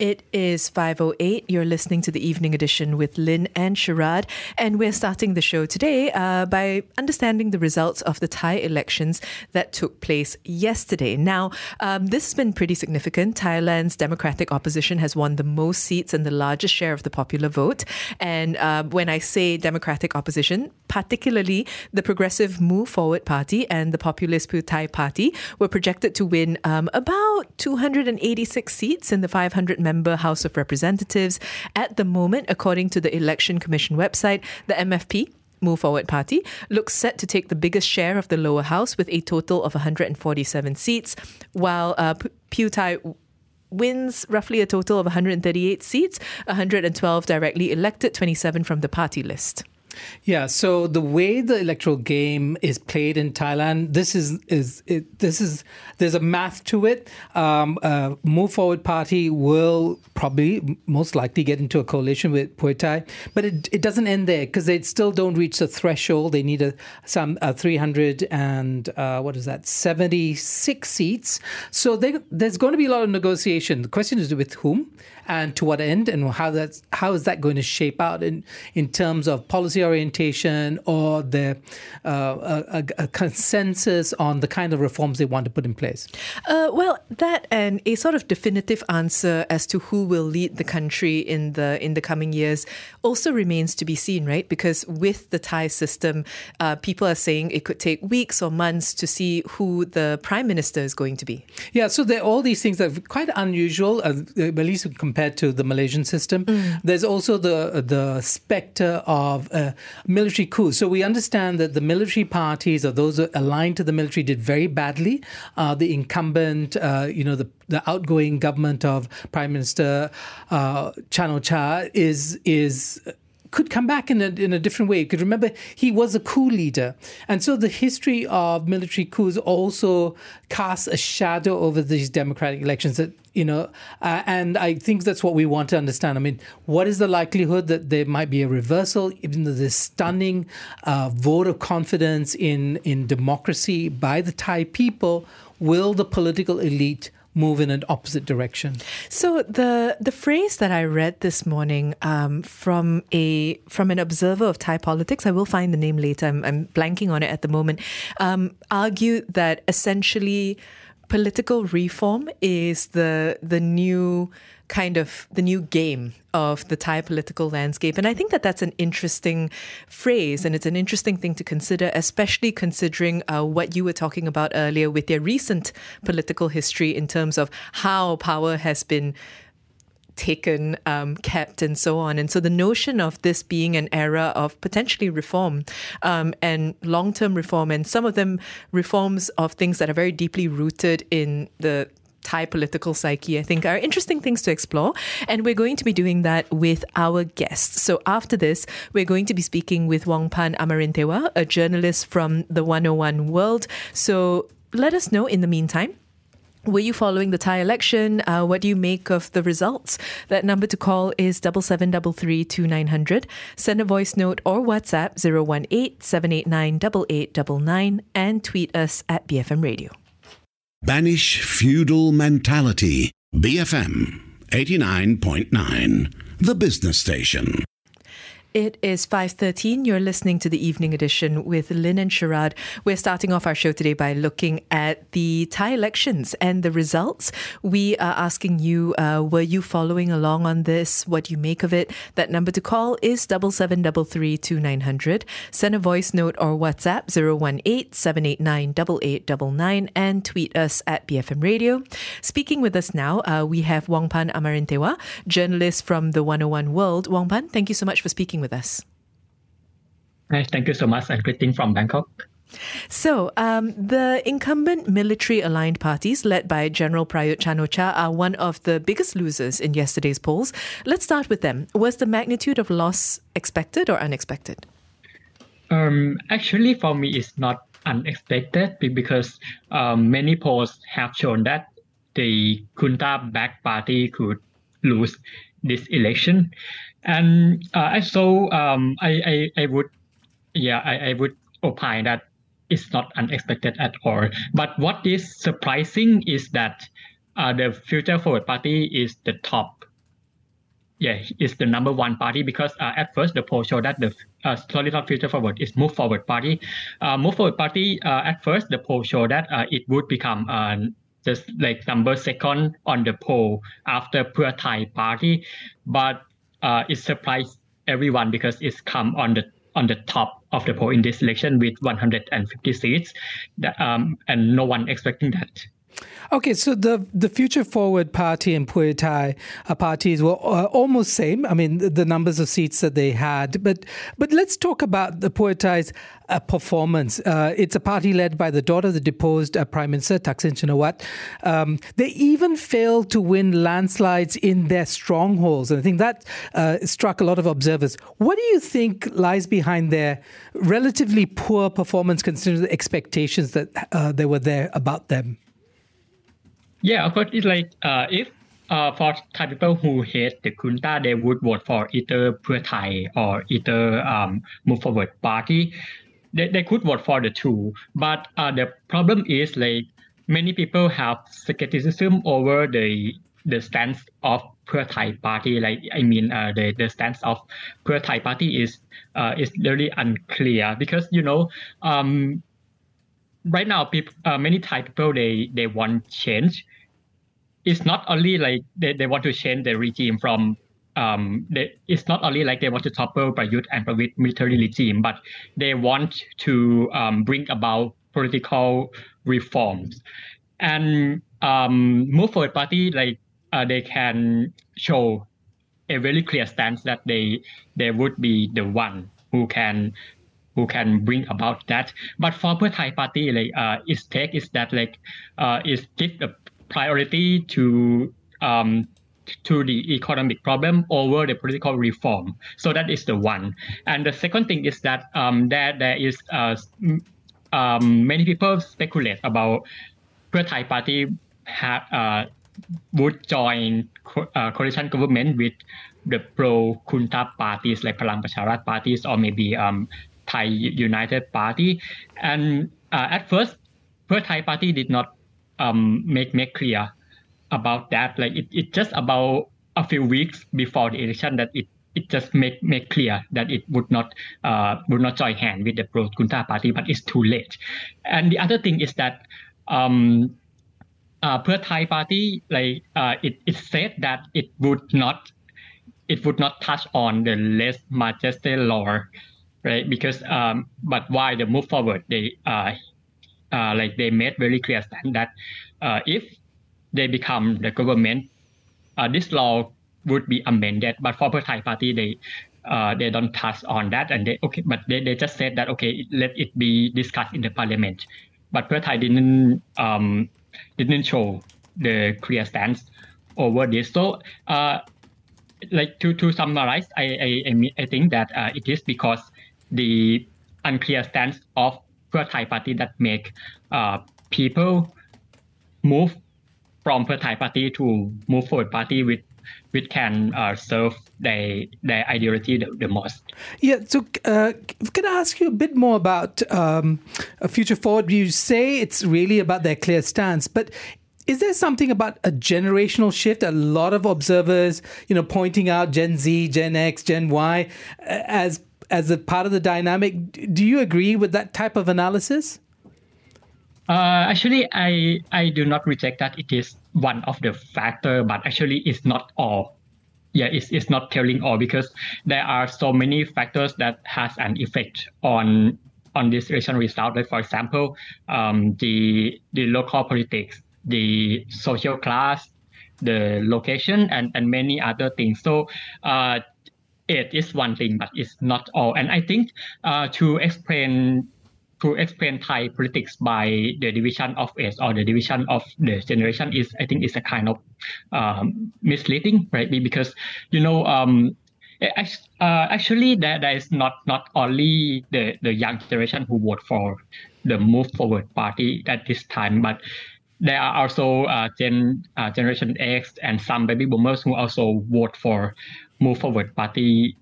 It is 5.08. You're listening to the evening edition with Lynn and Sharad. And we're starting the show today uh, by understanding the results of the Thai elections that took place yesterday. Now, um, this has been pretty significant. Thailand's democratic opposition has won the most seats and the largest share of the popular vote. And uh, when I say democratic opposition, particularly the progressive Move Forward Party and the populist Pheu Thai Party were projected to win um, about 286 seats in the 500 member House of Representatives. At the moment, according to the Election Commission website, the MFP Move Forward Party looks set to take the biggest share of the lower house with a total of 147 seats, while uh, Pheu Thai wins roughly a total of 138 seats, 112 directly elected, 27 from the party list. Yeah, so the way the electoral game is played in Thailand, this is is it, this is there's a math to it. Um, uh, Move Forward Party will probably most likely get into a coalition with Pheu Thai, but it, it doesn't end there because they still don't reach the threshold. They need a some a 300 and uh, what is that 76 seats. So they, there's going to be a lot of negotiation. The question is with whom and to what end, and how that's how is that going to shape out in in terms of policy orientation or the uh, a, a, consensus on the kind of reforms they want to put in place? Uh, well, that and a sort of definitive answer as to who will lead the country in the in the coming years also remains to be seen, right? Because with the Thai system, uh, people are saying it could take weeks or months to see who the prime minister is going to be. Yeah, so there are all these things that are quite unusual, uh, at least compared to the Malaysian system. Mm. There's also the the specter of uh, military coup. So we understand that the military parties or those aligned to the military did very badly. Uh, the incumbent, uh, you know, the the outgoing government of Prime Minister uh, Chan O-cha is is could come back in a, in a different way. You could remember he was a coup leader. And so the history of military coups also casts a shadow over these democratic elections that, you know, uh, and I think that's what we want to understand. I mean, what is the likelihood that there might be a reversal, even though this stunning uh, vote of confidence in, in democracy by the Thai people? Will the political elite move in an opposite direction. So the the phrase that I read this morning um, from a from an observer of Thai politics, I will find the name later. I'm, I'm blanking on it at the moment. Um, argued that essentially political reform is the the new kind of the new game of the Thai political landscape. And I think that that's an interesting phrase and it's an interesting thing to consider, especially considering uh, what you were talking about earlier with your recent political history in terms of how power has been taken, um, kept, and so on. And so the notion of this being an era of potentially reform um, and long term reform, and some of them reforms of things that are very deeply rooted in the Thai political psyche, I think, are interesting things to explore. And we're going to be doing that with our guests. So after this, we're going to be speaking with Wongpan Amarintewa, a journalist from the 101 World. So let us know in the meantime. Were you following the Thai election? Uh, what do you make of the results? That number to call is double seven double three two nine hundred. Send a voice note or WhatsApp 018 789 8899 and tweet us at BFM Radio. Banish feudal mentality. BFM 89.9, the business station. It is 5:13. You're listening to the evening edition with Lynn and Sharad. We're starting off our show today by looking at the Thai elections and the results. We are asking you, uh, were you following along on this? What do you make of it? That number to call is double seven double three two nine hundred. Send a voice note or WhatsApp 018-789-8899 and tweet us at BFM Radio. Speaking with us now, uh, we have Wongpan Amarintewa, journalist from the 101 World. Wongpan, thank you so much for speaking with us. Hi, thank you so much. I'm greeting from Bangkok. So, um, the incumbent military aligned parties led by General Prayut Chan O-cha are one of the biggest losers in yesterday's polls. Let's start with them. Was the magnitude of loss expected or unexpected? Um, actually, for me, it's not unexpected because um, many polls have shown that the junta-backed party could lose this election. And uh, so um, I, I, I would, yeah, I, I would opine that it's not unexpected at all. But what is surprising is that uh, the Future Forward Party is the top. Yeah, is the number one party because uh, at first the poll showed that the uh, not Future Forward is Move Forward Party. Uh, Move Forward Party uh, at first the poll showed that uh, it would become uh, just like number second on the poll after Pheu Thai Party, but uh, it surprised everyone because it's come on the on the top of the poll in this election with 150 seats, that, um, and no one expecting that. Okay, so the the Future Forward Party and Thai uh, parties were uh, almost same. I mean, the, the, numbers of seats that they had, but but let's talk about the Thai's uh, performance. Uh, it's a party led by the daughter of the deposed uh, Prime Minister Thaksin Shinawatra. Um, they even failed to win landslides in their strongholds, and I think that uh, struck a lot of observers. What do you think lies behind their relatively poor performance, considering the expectations that there were there about them? Yeah, of course, it's like uh, if uh, for Thai people who hate the junta, they would vote for either Pheu Thai or either um, Move Forward Party. They, they could vote for the two, but uh, the problem is like many people have skepticism over the the stance of Pheu Thai Party. Like I mean, uh, the the stance of Pheu Thai Party is uh, is really unclear because you know um, right now people uh, many Thai people they they want change it's not only like they, they want to change the regime from um, they, it's not only like they want to topple Prayut and Pravit military regime, but they want to um, bring about political reforms. And um, Move Forward Party, like uh, they can show a very clear stance that they they would be the one who can who can bring about that. But for Pheu Thai Party, like uh, its take is that like uh, is give the priority to um, to the economic problem over the political reform. So that is the one. And the second thing is that um, there there is uh, um, many people speculate about Pheu Thai Party have, uh, would join co- uh, coalition government with the pro junta parties like Palang Pracharat parties or maybe um, Thai United Party. And uh, at first, Pheu Thai Party did not um, make make clear about that. Like it, it just about a few weeks before the election that it it just make make clear that it would not uh, would not join hand with the pro junta party, but it's too late. And the other thing is that um, uh, Pheu Thai party like uh, it it said that it would not it would not touch on the lese majeste law, right? Because um, but why the move forward they uh, uh, like they made very clear stand that uh, if they become the government, uh, this law would be amended. But for the Thai party, they uh, they don't touch on that, and they okay, but they, they just said that okay, let it be discussed in the parliament. But Pheu Thai didn't um, didn't show the clear stance over this. So, uh, like to to summarize, I I, I think that uh, it is because the unclear stance of Pheu Thai party that make uh, people move from Pheu Thai party to move forward party with which can uh, serve their their ideology the, the most. Yeah. So, uh, can I ask you a bit more about um, a future forward? You say it's really about their clear stance, but is there something about a generational shift? A lot of observers, you know, pointing out Gen Z, Gen X, Gen Y as as a part of the dynamic. Do you agree with that type of analysis? Uh, actually, I I do not reject that it is one of the factor, but actually it's not all. Yeah, it's, it's not telling all because there are so many factors that has an effect on on this election result. Like for example, um, the the local politics, the social class, the location, and and many other things. So uh, it is one thing, but it's not all. And I think uh, to explain to explain Thai politics by the division of age or the division of the generation is, I think, is a kind of um, misleading, right? Because you know, um, uh, actually, there, there is not not only the the young generation who vote for the Move Forward Party at this time, but there are also uh, Gen uh, Generation X and some baby boomers who also vote for Move Forward Party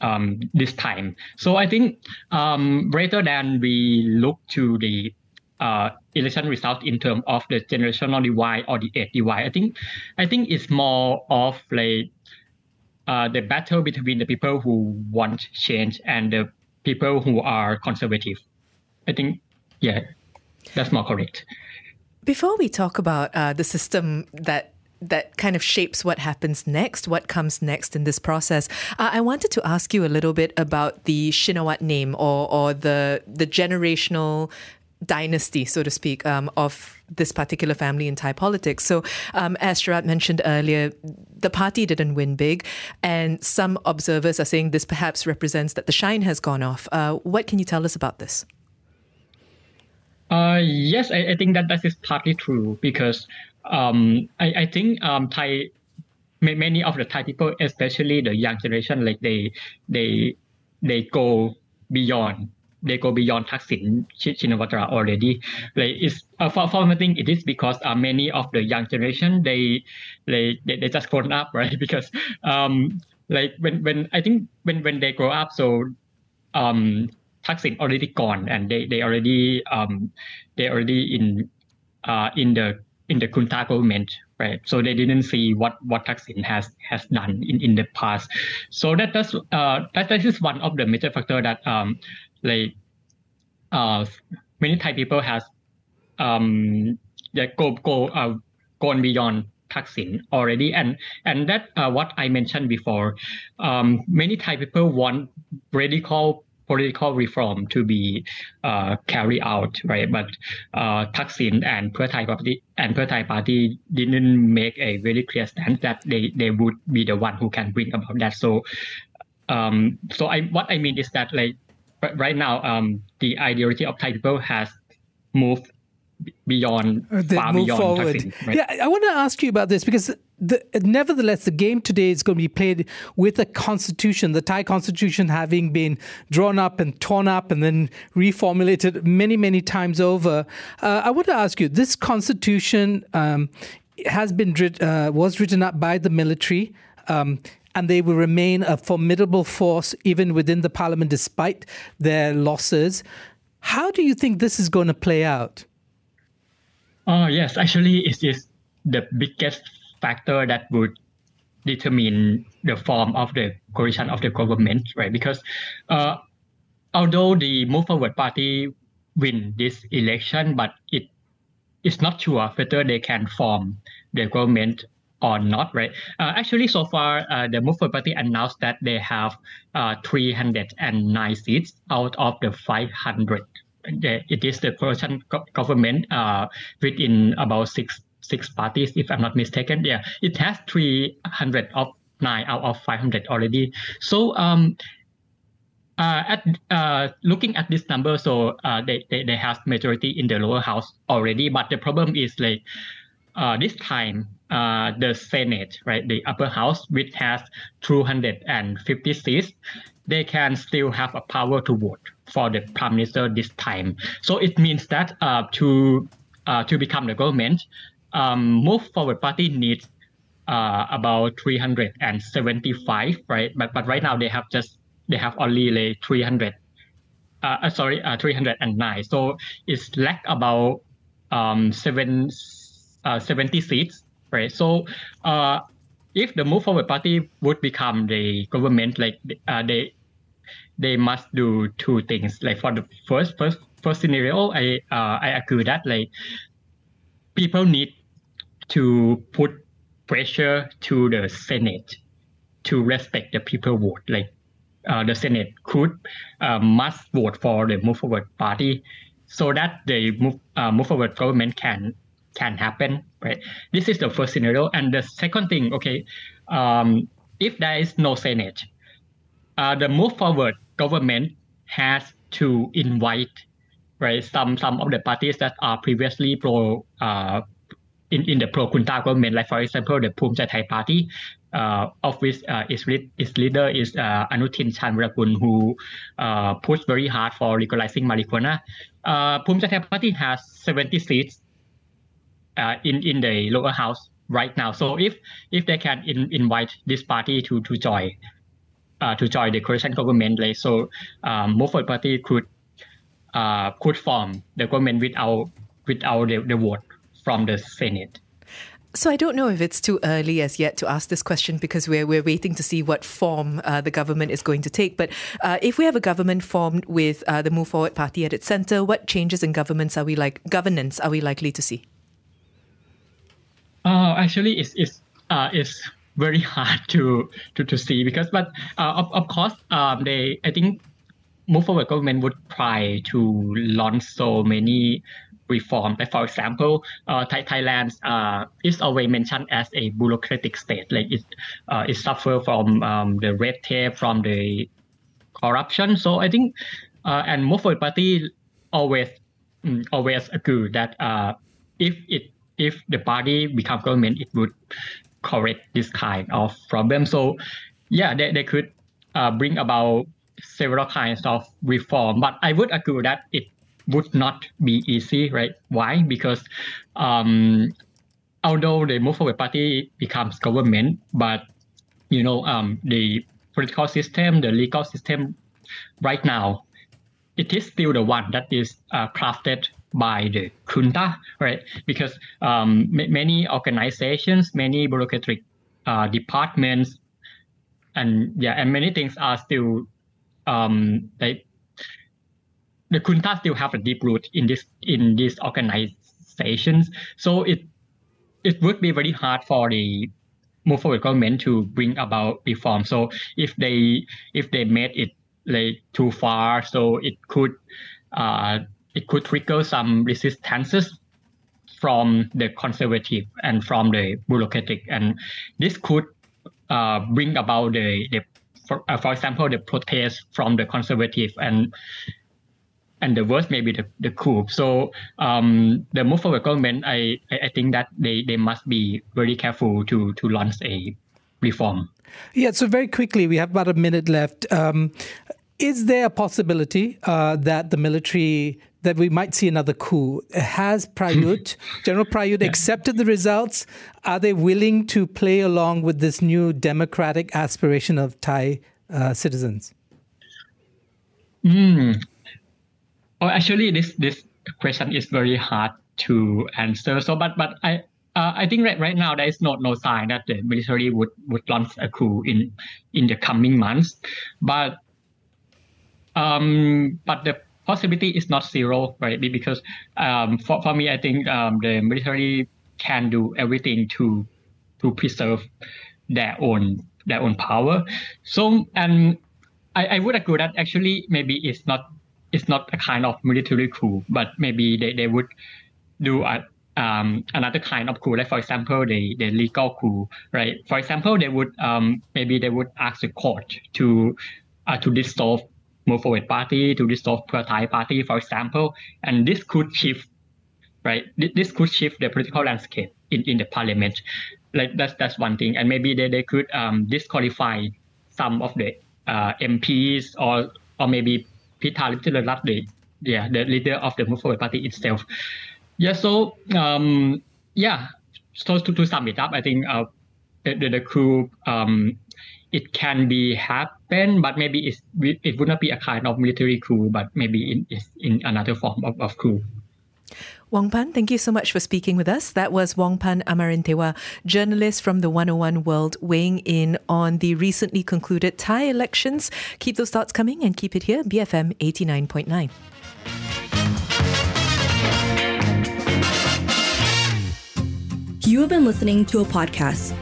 um, this time. So I think um, rather than we look to the uh, election result in terms of the generational divide or the age divide, I think I think it's more of like uh, the battle between the people who want change and the people who are conservative. I think, yeah, that's more correct. Before we talk about uh, the system that that kind of shapes what happens next, what comes next in this process. Uh, I wanted to ask you a little bit about the Shinawat name or or the the generational dynasty, so to speak, um, of this particular family in Thai politics. So, um, as Sharad mentioned earlier, the party didn't win big, and some observers are saying this perhaps represents that the shine has gone off. Uh, what can you tell us about this? Uh, yes, I, I, think that that is partly true because um, I, I, think um, Thai many of the Thai people, especially the young generation, like they they they go beyond they go beyond Thaksin Shinawatra already. Like it's uh, for, for I think it is because uh, many of the young generation they they they, they just grown up right because um like when when I think when when they grow up so um Thaksin already gone and they they already um they already in uh in the in the Junta government right so they didn't see what what Thaksin has has done in in the past so that that's uh that, that is one of the major factor that um like uh, many Thai people has um go go uh, gone beyond Thaksin already, and and that uh, what I mentioned before. Um, many Thai people want radical political reform to be uh, carried out, right? But uh, Thaksin and Pheu Thai Party and Pheu Thai Party didn't make a very clear stance that they, they would be the one who can bring about that. So, um, so I what I mean is that like right now, um, the ideology of Thai people has moved beyond uh, far move beyond forward. right? Yeah, I want to ask you about this because the, nevertheless, the game today is going to be played with a constitution, the Thai constitution having been drawn up and torn up and then reformulated many, many times over. Uh, I want to ask you: this constitution um, has been uh, was written up by the military. Um, and they will remain a formidable force even within the parliament despite their losses. How do you think this is going to play out? Oh, yes. Actually, it is the biggest factor that would determine the form of the coalition of the government, right? Because uh, although the Move Forward Party win this election, but it is not sure whether they can form the government or not, right? Uh, actually, so far, uh, the Move Forward Party announced that they have uh, 309 seats out of the 500. It is the coalition government uh, within about six six parties, if I'm not mistaken. Yeah, it has 300 of nine out of 500 already. So um, uh, at uh, looking at this number, so uh, they, they they have majority in the lower house already. But the problem is like uh, this time uh, the Senate, right, the upper house, which has 250 seats, they can still have a power to vote for the prime minister this time. So it means that uh, to uh, to become the government, um, Move Forward Party needs uh, about 375, right? But but right now they have just they have only like 300. Uh, uh, sorry, uh, 309. So it's lack about um, seven, uh, 70 seats right? So uh, if the Move Forward Party would become the government, like they they must do two things. Like for the first first first scenario, I uh, I agree that like people need to put pressure to the Senate to respect the people vote. Like uh, the Senate could uh, must vote for the Move Forward Party so that the move, uh, move forward government can can happen, right? This is the first scenario. And the second thing, okay, um, if there is no Senate, uh, the move forward government has to invite, right, some some of the parties that are previously pro uh, in, in the pro Junta government, like for example, the Phum Thai Party, uh, of which uh, its, its leader is uh, Anutin Charnvirakul, who uh, pushed very hard for legalizing marijuana. Uh, Phum Thai Party has 70 seats uh, in in the lower house right now. So if if they can in, invite this party to to join uh, to join the coalition government, like so, um, Move Forward Party could uh, could form the government without without the, the vote from the Senate. So I don't know if it's too early as yet to ask this question because we're we're waiting to see what form uh, the government is going to take. But uh, if we have a government formed with uh, the Move Forward Party at its center, what changes in governments are we like governance are we likely to see? Uh, actually, it's it's uh, it's very hard to to, to see because but uh, of, of course um, they I think move forward government would try to launch so many reform. Like for example, uh, Thailand uh, is always mentioned as a bureaucratic state. Like it uh, it suffer from um, the red tape, from the corruption. So I think uh, and Move Forward Party always um, always agree that uh, if it if the party become government, it would correct this kind of problem. So yeah, they, they could uh, bring about several kinds of reform. But I would agree that it would not be easy, right? Why? Because um, although the Move Forward Party becomes government, but you know um, the political system, the legal system, right now, it is still the one that is uh, crafted by the junta, right? Because um, m- many organizations, many bureaucratic uh, departments, and yeah, and many things are still um, like the junta still have a deep root in this in these organizations. So it it would be very hard for the move forward government to bring about reform. So if they if they made it like too far, so it could uh, it could trigger some resistances from the conservative and from the bureaucratic, and this could uh, bring about the, the for, uh, for example, the protest from the conservative and and the worst maybe the, the coup. So um, the move forward government, I, I think that they, they must be very careful to to launch a reform. Yeah. So very quickly, we have about a minute left. Um, is there a possibility uh, that the military that we might see another coup. Has Prayut, General Prayut, yeah. accepted the results? Are they willing to play along with this new democratic aspiration of Thai uh, citizens? Mm. Oh, actually, this this question is very hard to answer. So, but but I uh, I think right, right now there is no no sign that the military would would launch a coup in in the coming months, but um but the possibility is not zero, right? Because um, for, for me, I think um, the military can do everything to to preserve their own their own power. So and I, I would agree that actually maybe it's not it's not a kind of military coup, but maybe they, they would do a um, another kind of coup, like for example, the, the legal coup, right? For example, they would um, maybe they would ask the court to uh, to dissolve move forward party to dissolve Thai party, for example, and this could shift, right? This could shift the political landscape in, in the parliament. Like that's that's one thing, and maybe they, they could um, disqualify some of the uh, MPs or or maybe Pita Limjaroenrat, the yeah the leader of the Move Forward Party itself. Yeah, so um, yeah, so to, to sum it up, I think uh, the, the, the coup um, it can be happen, but maybe it's, it would not be a kind of military coup, but maybe in, in another form of, of coup. Wong Pan, thank you so much for speaking with us. That was Wong Pan Amarintewa, journalist from the 101 World, weighing in on the recently concluded Thai elections. Keep those thoughts coming and keep it here, BFM 89.9. You have been listening to a podcast